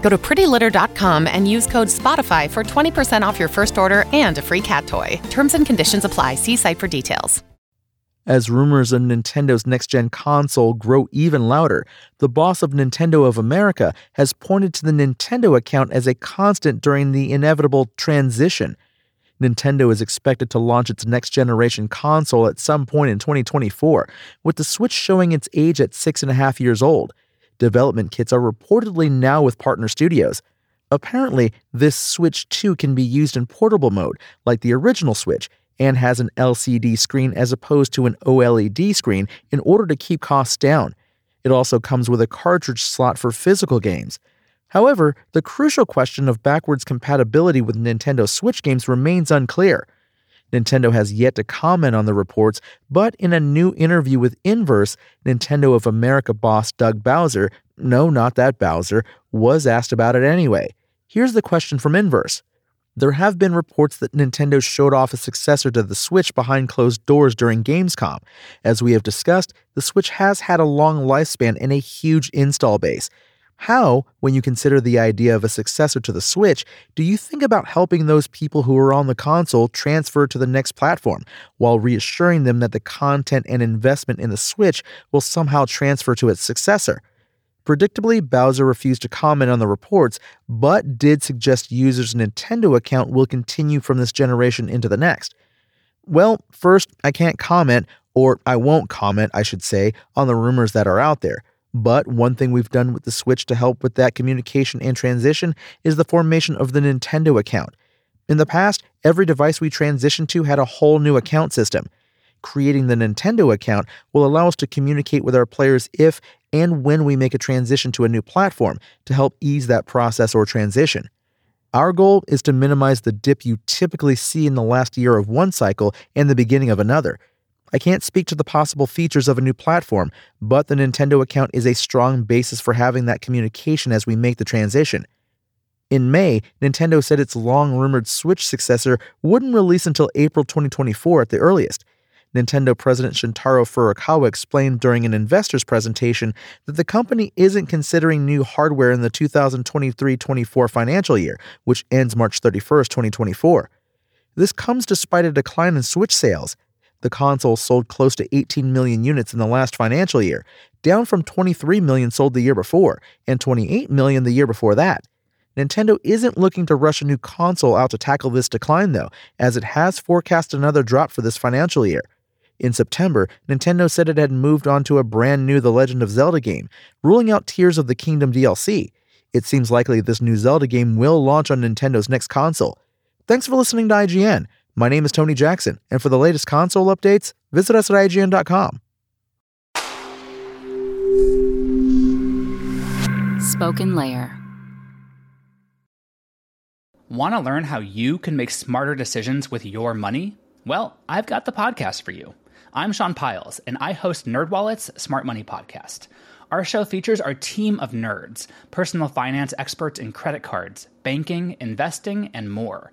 Go to prettylitter.com and use code SPOTIFY for 20% off your first order and a free cat toy. Terms and conditions apply. See site for details. As rumors of Nintendo's next gen console grow even louder, the boss of Nintendo of America has pointed to the Nintendo account as a constant during the inevitable transition. Nintendo is expected to launch its next generation console at some point in 2024, with the Switch showing its age at six and a half years old. Development kits are reportedly now with partner studios. Apparently, this Switch 2 can be used in portable mode, like the original Switch, and has an LCD screen as opposed to an OLED screen in order to keep costs down. It also comes with a cartridge slot for physical games. However, the crucial question of backwards compatibility with Nintendo Switch games remains unclear. Nintendo has yet to comment on the reports, but in a new interview with Inverse, Nintendo of America boss Doug Bowser, no, not that Bowser, was asked about it anyway. Here's the question from Inverse there have been reports that Nintendo showed off a successor to the Switch behind closed doors during Gamescom. As we have discussed, the Switch has had a long lifespan and a huge install base. How, when you consider the idea of a successor to the Switch, do you think about helping those people who are on the console transfer to the next platform, while reassuring them that the content and investment in the Switch will somehow transfer to its successor? Predictably, Bowser refused to comment on the reports, but did suggest users' Nintendo account will continue from this generation into the next. Well, first, I can't comment, or I won't comment, I should say, on the rumors that are out there. But one thing we've done with the Switch to help with that communication and transition is the formation of the Nintendo account. In the past, every device we transitioned to had a whole new account system. Creating the Nintendo account will allow us to communicate with our players if and when we make a transition to a new platform to help ease that process or transition. Our goal is to minimize the dip you typically see in the last year of one cycle and the beginning of another. I can't speak to the possible features of a new platform, but the Nintendo account is a strong basis for having that communication as we make the transition. In May, Nintendo said its long rumored Switch successor wouldn't release until April 2024 at the earliest. Nintendo President Shuntaro Furukawa explained during an investor's presentation that the company isn't considering new hardware in the 2023 24 financial year, which ends March 31, 2024. This comes despite a decline in Switch sales. The console sold close to 18 million units in the last financial year, down from 23 million sold the year before and 28 million the year before that. Nintendo isn't looking to rush a new console out to tackle this decline, though, as it has forecast another drop for this financial year. In September, Nintendo said it had moved on to a brand new The Legend of Zelda game, ruling out Tears of the Kingdom DLC. It seems likely this new Zelda game will launch on Nintendo's next console. Thanks for listening to IGN. My name is Tony Jackson, and for the latest console updates, visit us at IGN.com. Spoken Layer. Want to learn how you can make smarter decisions with your money? Well, I've got the podcast for you. I'm Sean Pyles, and I host NerdWallet's Smart Money Podcast. Our show features our team of nerds, personal finance experts in credit cards, banking, investing, and more.